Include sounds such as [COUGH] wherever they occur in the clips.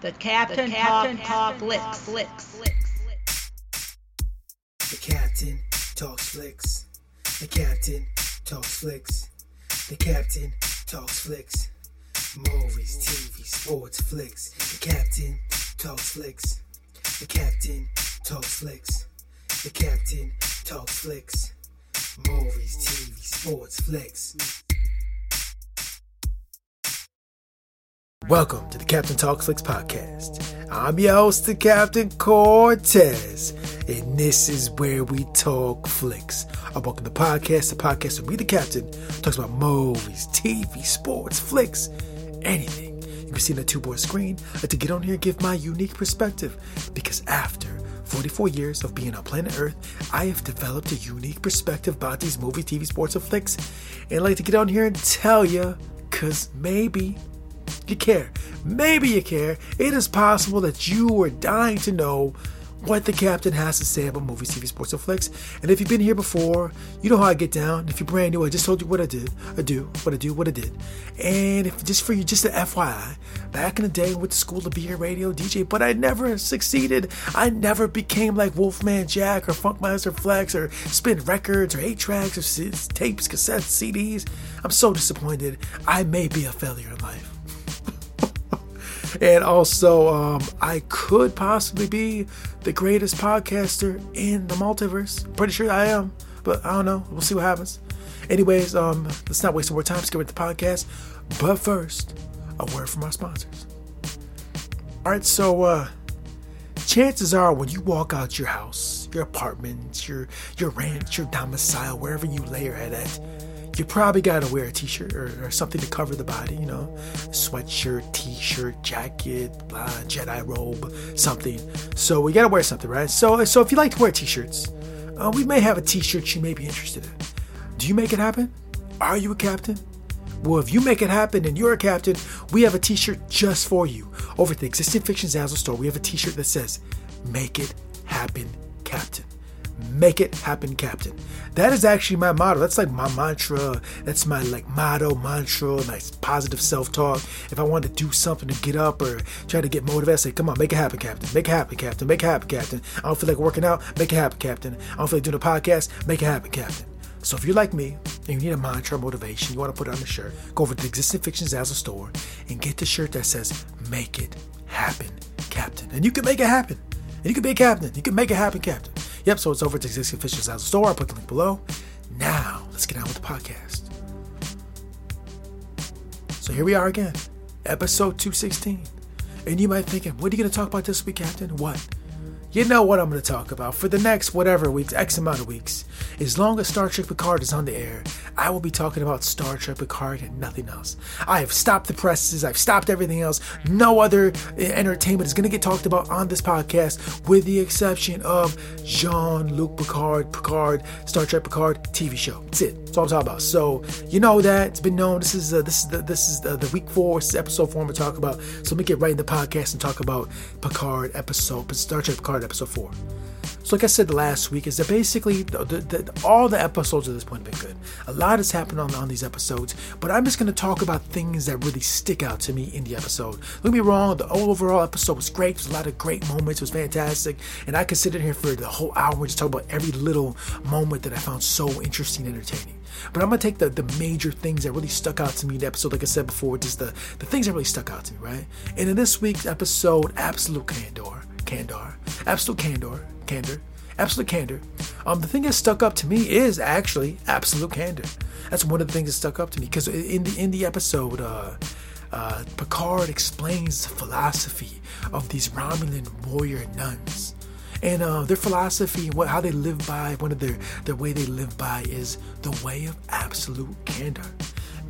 The Captain, the Captain Talk, Talk Flicks. Flicks. The Captain talks flicks. The Captain talks flicks. The Captain talks flicks. Movies, TV, sports, flicks. The Captain talks flicks. The Captain talks flicks. The Captain talks flicks. Movies, TV, sports, flicks. Welcome to the Captain Talk Flicks podcast. I'm your host, the Captain Cortez, and this is where we talk flicks. I welcome the podcast. The podcast with me, the Captain, talks about movies, TV, sports, flicks, anything. You can see on the two board screen. I to get on here and give my unique perspective because after 44 years of being on planet Earth, I have developed a unique perspective about these movies, TV, sports, and flicks. And I'd like to get on here and tell you, because maybe you care. Maybe you care. It is possible that you are dying to know what the captain has to say about movies, TV, sports, and flicks. And if you've been here before, you know how I get down. If you're brand new, I just told you what I did. I do, what I do, what I did. And if just for you, just an FYI, back in the day, I went to school to be a radio DJ, but I never succeeded. I never became like Wolfman Jack or Funkmaster Flex or spin records or eight tracks or tapes, cassettes, CDs. I'm so disappointed. I may be a failure in life and also, um, I could possibly be the greatest podcaster in the multiverse. Pretty sure I am, but I don't know. We'll see what happens. Anyways, um, let's not waste more time. Let's get into the podcast. But first, a word from our sponsors. All right, so uh, chances are when you walk out your house, your apartment, your your ranch, your domicile, wherever you lay your head at, you probably got to wear a t-shirt or, or, something to cover the body, you know, sweatshirt, t-shirt, jacket, blah, Jedi robe, something. So we got to wear something, right? So, so if you like to wear t-shirts, uh, we may have a t-shirt you may be interested in. Do you make it happen? Are you a captain? Well, if you make it happen and you're a captain, we have a t-shirt just for you. Over at the Existing Fiction Zazzle store, we have a t-shirt that says, Make it happen, Captain. Make it happen, Captain. That is actually my motto. That's like my mantra. That's my like motto, mantra, my positive self-talk. If I want to do something to get up or try to get motivated, I say, come on, make it happen, Captain. Make it happen, Captain. Make it happen, Captain. I don't feel like working out, make it happen, Captain. I don't feel like doing a podcast, make it happen, Captain. So if you're like me and you need a mantra motivation, you want to put it on the shirt, go over to the Existing Fiction Zazzle store and get the shirt that says, make it happen, Captain. And you can make it happen. And you can be a captain. You can make it happen, Captain. Yep, so it's over to Existing Fiction Zazzle store. I'll put the link below. Now, let's get on with the podcast. So here we are again, episode 216. And you might be thinking, what are you going to talk about this week, Captain? What? You know what I'm going to talk about for the next whatever weeks, X amount of weeks. As long as Star Trek Picard is on the air, I will be talking about Star Trek Picard and nothing else. I have stopped the presses, I've stopped everything else. No other eh, entertainment is going to get talked about on this podcast, with the exception of Jean Luc Picard, Picard, Star Trek Picard TV show. That's it. That's all I'm talking about. So you know that it's been known. This is uh, this is the this is the, the week four episode four I'm gonna talk about. So let me get right in the podcast and talk about Picard episode, Star Trek Picard episode four. So, like I said last week, is that basically the, the, the, all the episodes at this point have been good. A lot has happened on, on these episodes, but I'm just going to talk about things that really stick out to me in the episode. Don't be wrong, the overall episode was great. There's a lot of great moments. It was fantastic, and I could sit in here for the whole hour and just talk about every little moment that I found so interesting and entertaining. But I'm gonna take the, the major things that really stuck out to me in the episode, like I said before, just the, the things that really stuck out to me, right? And in this week's episode, Absolute Candor, Candor, Absolute Candor, Candor, Absolute Candor. Um, the thing that stuck up to me is actually Absolute Candor. That's one of the things that stuck up to me because in the in the episode, uh, uh, Picard explains the philosophy of these Romulan warrior nuns and uh, their philosophy what how they live by one of their their way they live by is the way of absolute candor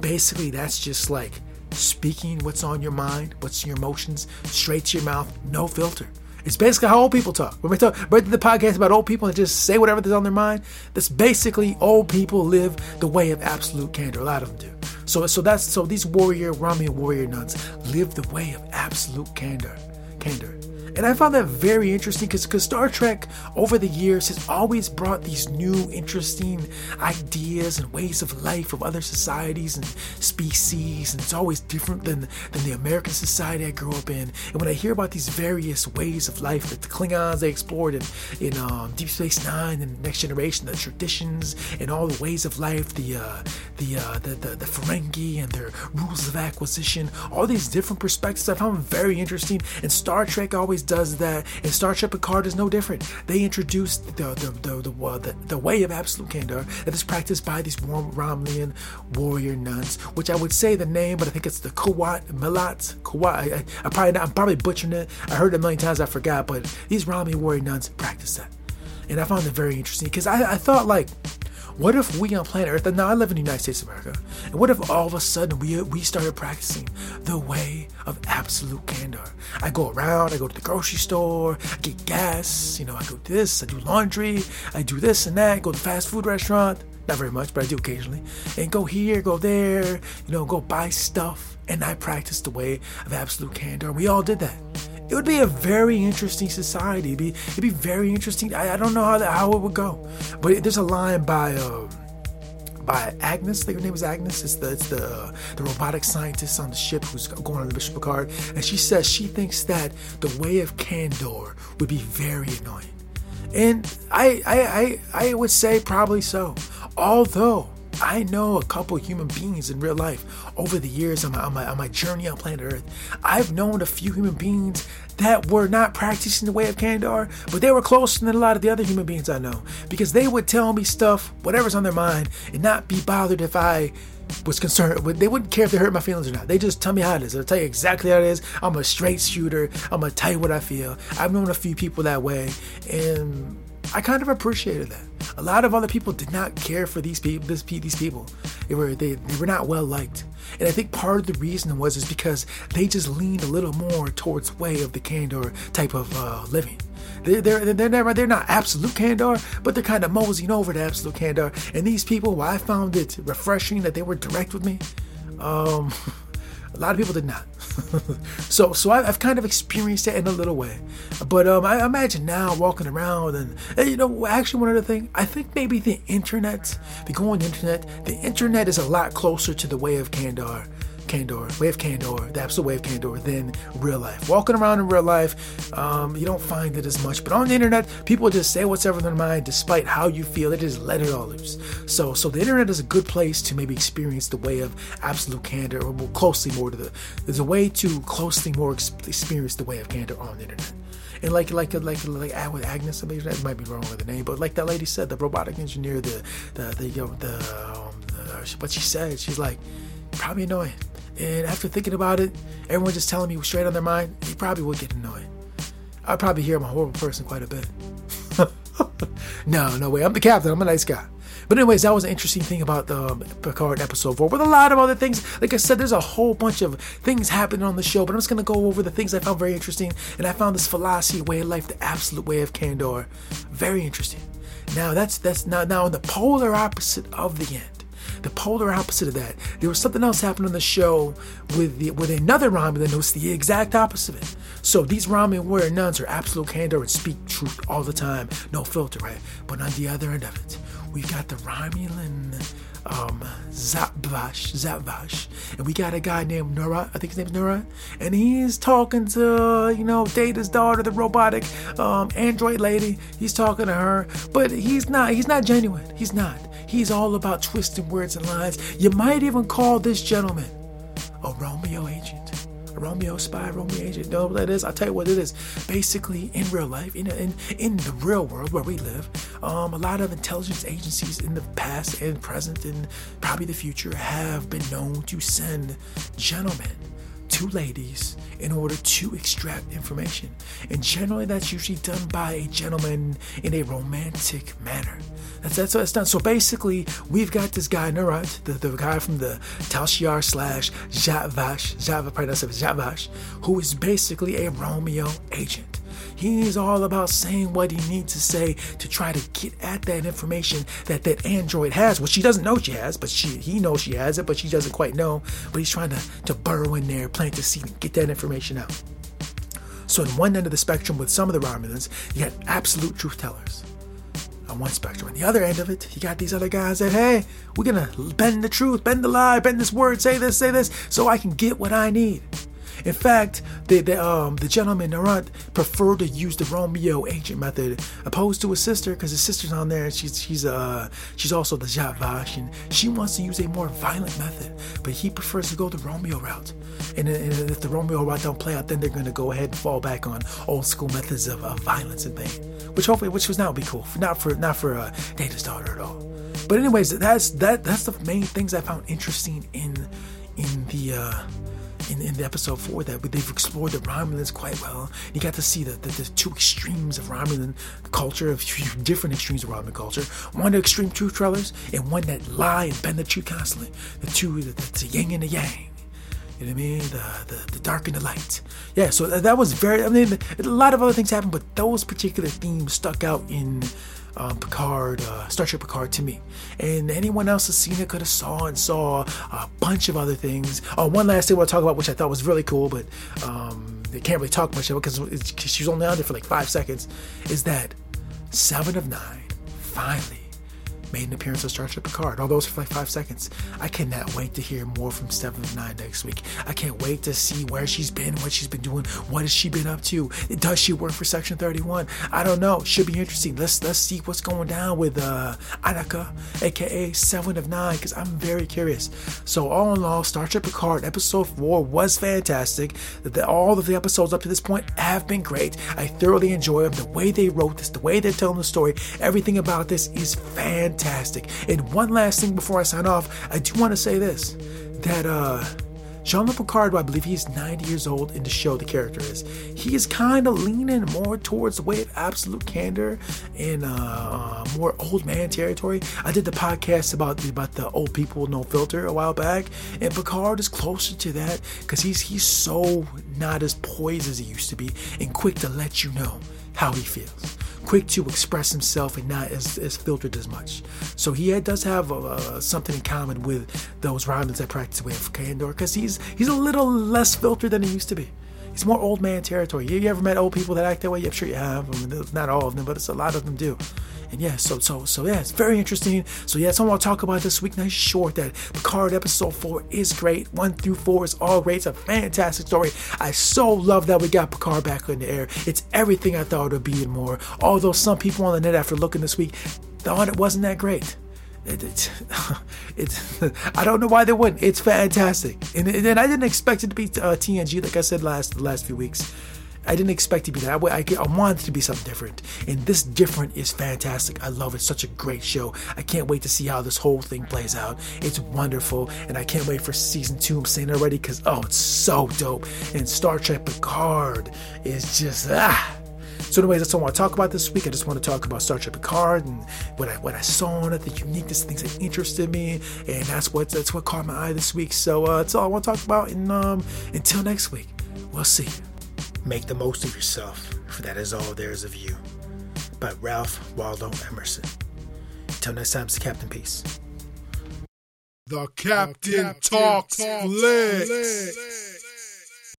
basically that's just like speaking what's on your mind what's your emotions straight to your mouth no filter it's basically how old people talk. When we talk right the podcast about old people and just say whatever's on their mind, that's basically old people live the way of absolute candor. A lot of them do. So so that's so these warrior Rami warrior nuns live the way of absolute candor. Candor. And I found that very interesting because Star Trek over the years has always brought these new interesting ideas and ways of life of other societies and species. And it's always different than, than the American society I grew up in. And when I hear about these various ways of life that the Klingons they explored in, in um, Deep Space Nine and Next Generation, the traditions and all the ways of life, the uh, the, uh, the, the the Ferengi and their rules of acquisition, all these different perspectives I found very interesting. And Star Trek always does that, and Star Trek Picard is no different. They introduced the the the the, the, the way of absolute candor that is practiced by these Romulan warrior nuns, which I would say the name, but I think it's the Qowat Milat Qowat. I, I, I probably I'm probably butchering it. I heard it a million times, I forgot, but these Romulan warrior nuns practice that, and I found it very interesting because I, I thought like what if we on planet Earth, and now I live in the United States of America, and what if all of a sudden we, we started practicing the way of absolute candor? I go around, I go to the grocery store, I get gas, you know, I do this, I do laundry, I do this and that, go to fast food restaurant, not very much, but I do occasionally, and go here, go there, you know, go buy stuff, and I practice the way of absolute candor. And we all did that it would be a very interesting society. It'd be, it'd be very interesting. I, I don't know how that, how it would go, but there's a line by um, by Agnes. I think her name is Agnes. It's the it's the the robotic scientist on the ship who's going on the Mission Picard, and she says she thinks that the way of Candor would be very annoying, and I I I, I would say probably so. Although I know a couple human beings in real life over the years on my, on my, on my journey on planet Earth. I've known a few human beings that were not practicing the way of Candor, but they were closer than a lot of the other human beings I know because they would tell me stuff, whatever's on their mind, and not be bothered if I was concerned. They wouldn't care if they hurt my feelings or not. They just tell me how it is. They'll tell you exactly how it is. I'm a straight shooter. I'm gonna tell you what I feel. I've known a few people that way, and I kind of appreciated that. A lot of other people did not care for these people. This, these people, they were they, they were not well liked, and I think part of the reason was is because they just leaned a little more towards way of the candor type of uh, living. They're, they're, they're never they're not absolute candor, but they're kind of moseying over to absolute candor. And these people, well, I found it refreshing that they were direct with me. Um, [LAUGHS] a lot of people did not. [LAUGHS] so so I, have kind of experienced it in a little way. But um, I imagine now walking around and, and, you know, actually one other thing, I think maybe the internet, if you go on the internet, the internet is a lot closer to the way of Candor Candor, Wave Candor, the absolute Wave Candor than real life. Walking around in real life, um, you don't find it as much. But on the internet, people just say what's ever in their mind, despite how you feel. They just let it all loose. So, so the internet is a good place to maybe experience the way of absolute candor, or more closely more to the. There's a way to closely more experience the way of candor on the internet. And like like like like Agnes, I that might be wrong with the name, but like that lady said, the robotic engineer, the the the you know, the, um, the what she said, she's like probably annoying. And after thinking about it, everyone just telling me straight on their mind, he probably would get annoyed. I'd probably hear I'm a horrible person quite a bit. [LAUGHS] no, no way. I'm the captain. I'm a nice guy. But anyways, that was an interesting thing about the um, Picard episode four. With a lot of other things, like I said, there's a whole bunch of things happening on the show. But I'm just gonna go over the things I found very interesting, and I found this philosophy, way of life, the absolute way of candor, very interesting. Now that's that's now now on the polar opposite of the end the polar opposite of that. There was something else happening on the show with the, with another Romulan who's the exact opposite of it. So these Romulan warrior nuns are absolute candor and speak truth all the time, no filter, right? But on the other end of it, we've got the Romulan um, Zhat Vash, Zapvash, and we got a guy named Nura. I think his name's Nura, and he's talking to you know Data's daughter, the robotic um, android lady. He's talking to her, but he's not. He's not genuine. He's not. He's all about twisting words and lines. You might even call this gentleman a Romeo agent. A Romeo spy, Romeo agent. No, that is. I'll tell you what it is. Basically, in real life, in, in, in the real world where we live, um, a lot of intelligence agencies in the past and present and probably the future have been known to send gentlemen to ladies in order to extract information. And generally, that's usually done by a gentleman in a romantic manner. That's that's what it's done. So basically, we've got this guy Nurat, the, the guy from the Tal Shiar slash Javash, Java, probably that's Javash, who is basically a Romeo agent. He's all about saying what he needs to say to try to get at that information that that android has, which she doesn't know she has, but she he knows she has it, but she doesn't quite know. But he's trying to to burrow in there, plant the seed, and get that information out. So, in one end of the spectrum with some of the Romulans, you got absolute truth tellers on one spectrum. On the other end of it, you got these other guys that, hey, we're gonna bend the truth, bend the lie, bend this word, say this, say this, so I can get what I need. In fact, the the, um, the gentleman Narant preferred to use the Romeo agent method opposed to his sister because his sister's on there and she's she's uh she's also the Zhat Vash and she wants to use a more violent method, but he prefers to go the Romeo route. And, and if the Romeo route don't play out, then they're gonna go ahead and fall back on old school methods of, violence and pain, which hopefully which was not be cool, not for not for uh, Data's daughter at all. But anyways, that's that that's the main things I found interesting in in the. Uh, in, in the episode four that they've explored the Romulans quite well. You got to see the, the, the two extremes of Romulan culture, of [LAUGHS] different extremes of Romulan culture. One the extreme truth tellers, and one that lie and bend the truth constantly. The two, the, the, the yin and the yang. You know what I mean? The, the, the dark and the light. Yeah, so that was very, I mean, a lot of other things happened, but those particular themes stuck out in um, Picard, uh, Star Trek Picard to me. And anyone else has seen it could have saw and saw a bunch of other things. Oh, one last thing to talk about, which I thought was really cool, but um, they can't really talk much it because she was only on there for like five seconds, is that Seven of Nine finally made an appearance on Star Trek Picard, although it's for like five seconds. I cannot wait to hear more from Seven of Nine next week. I can't wait to see where she's been, what she's been doing, what has she been up to. Does she work for Section 31? I don't know. Should be interesting. Let's let's see what's going down with uh Annika, aka Seven of Nine, because I'm very curious. So all in all, Star Trek Picard episode four was fantastic. The, all of the episodes up to this point have been great. I thoroughly enjoy them. The way they wrote this, the way they're telling the story, everything about this is fantastic fantastic. And one last thing before I sign off, I do want to say this that uh Jean-Luc Picard, I believe he's 90 years old in the show, the character is. He is kind of leaning more towards the way of absolute candor and uh, more old man territory. I did the podcast about the, about the old people no filter a while back, and Picard is closer to that because he's he's so not as poised as he used to be and quick to let you know how he feels quick to express himself and not as, as filtered as much. So he does have uh, something in common with those Romulans that practice with of Candor because he's he's a little less filtered than he used to be. He's more old man territory. You, you ever met old people that act that way? I'm sure you have. I mean, not all of them, but it's a lot of them do. And yeah, so so so yeah, it's very interesting. So yeah, something I'll talk about this week. Nice short that Picard episode four is great. One through four is all great. It's a fantastic story. I so love that we got Picard back in the air. It's everything I thought it would be and more. Although some people on the net after looking this week thought it wasn't that great. It, it, [LAUGHS] it, [LAUGHS] I don't know why they wouldn't. It's fantastic, and, and I didn't expect it to be uh, TNG, like I said last the last few weeks. I didn't expect it to be that. I, I, I wanted it to be something different. And this different is fantastic. I love it. Such a great show. I can't wait to see how this whole thing plays out. It's wonderful. And I can't wait for season two. I'm saying already because, oh, it's so dope. And Star Trek Picard is just, ah. So, anyways, that's all I want to talk about this week. I just want to talk about Star Trek Picard and what I what I saw on it, the uniqueness, things that interested me, and that's what that's what caught my eye this week. So uh, that's all I want to talk about. And um, until next week, we'll see. Make the most of yourself, for that is all there is of you. By Ralph Waldo Emerson. Until next time, it's Captain Peace. The Captain, the Captain talks, talks.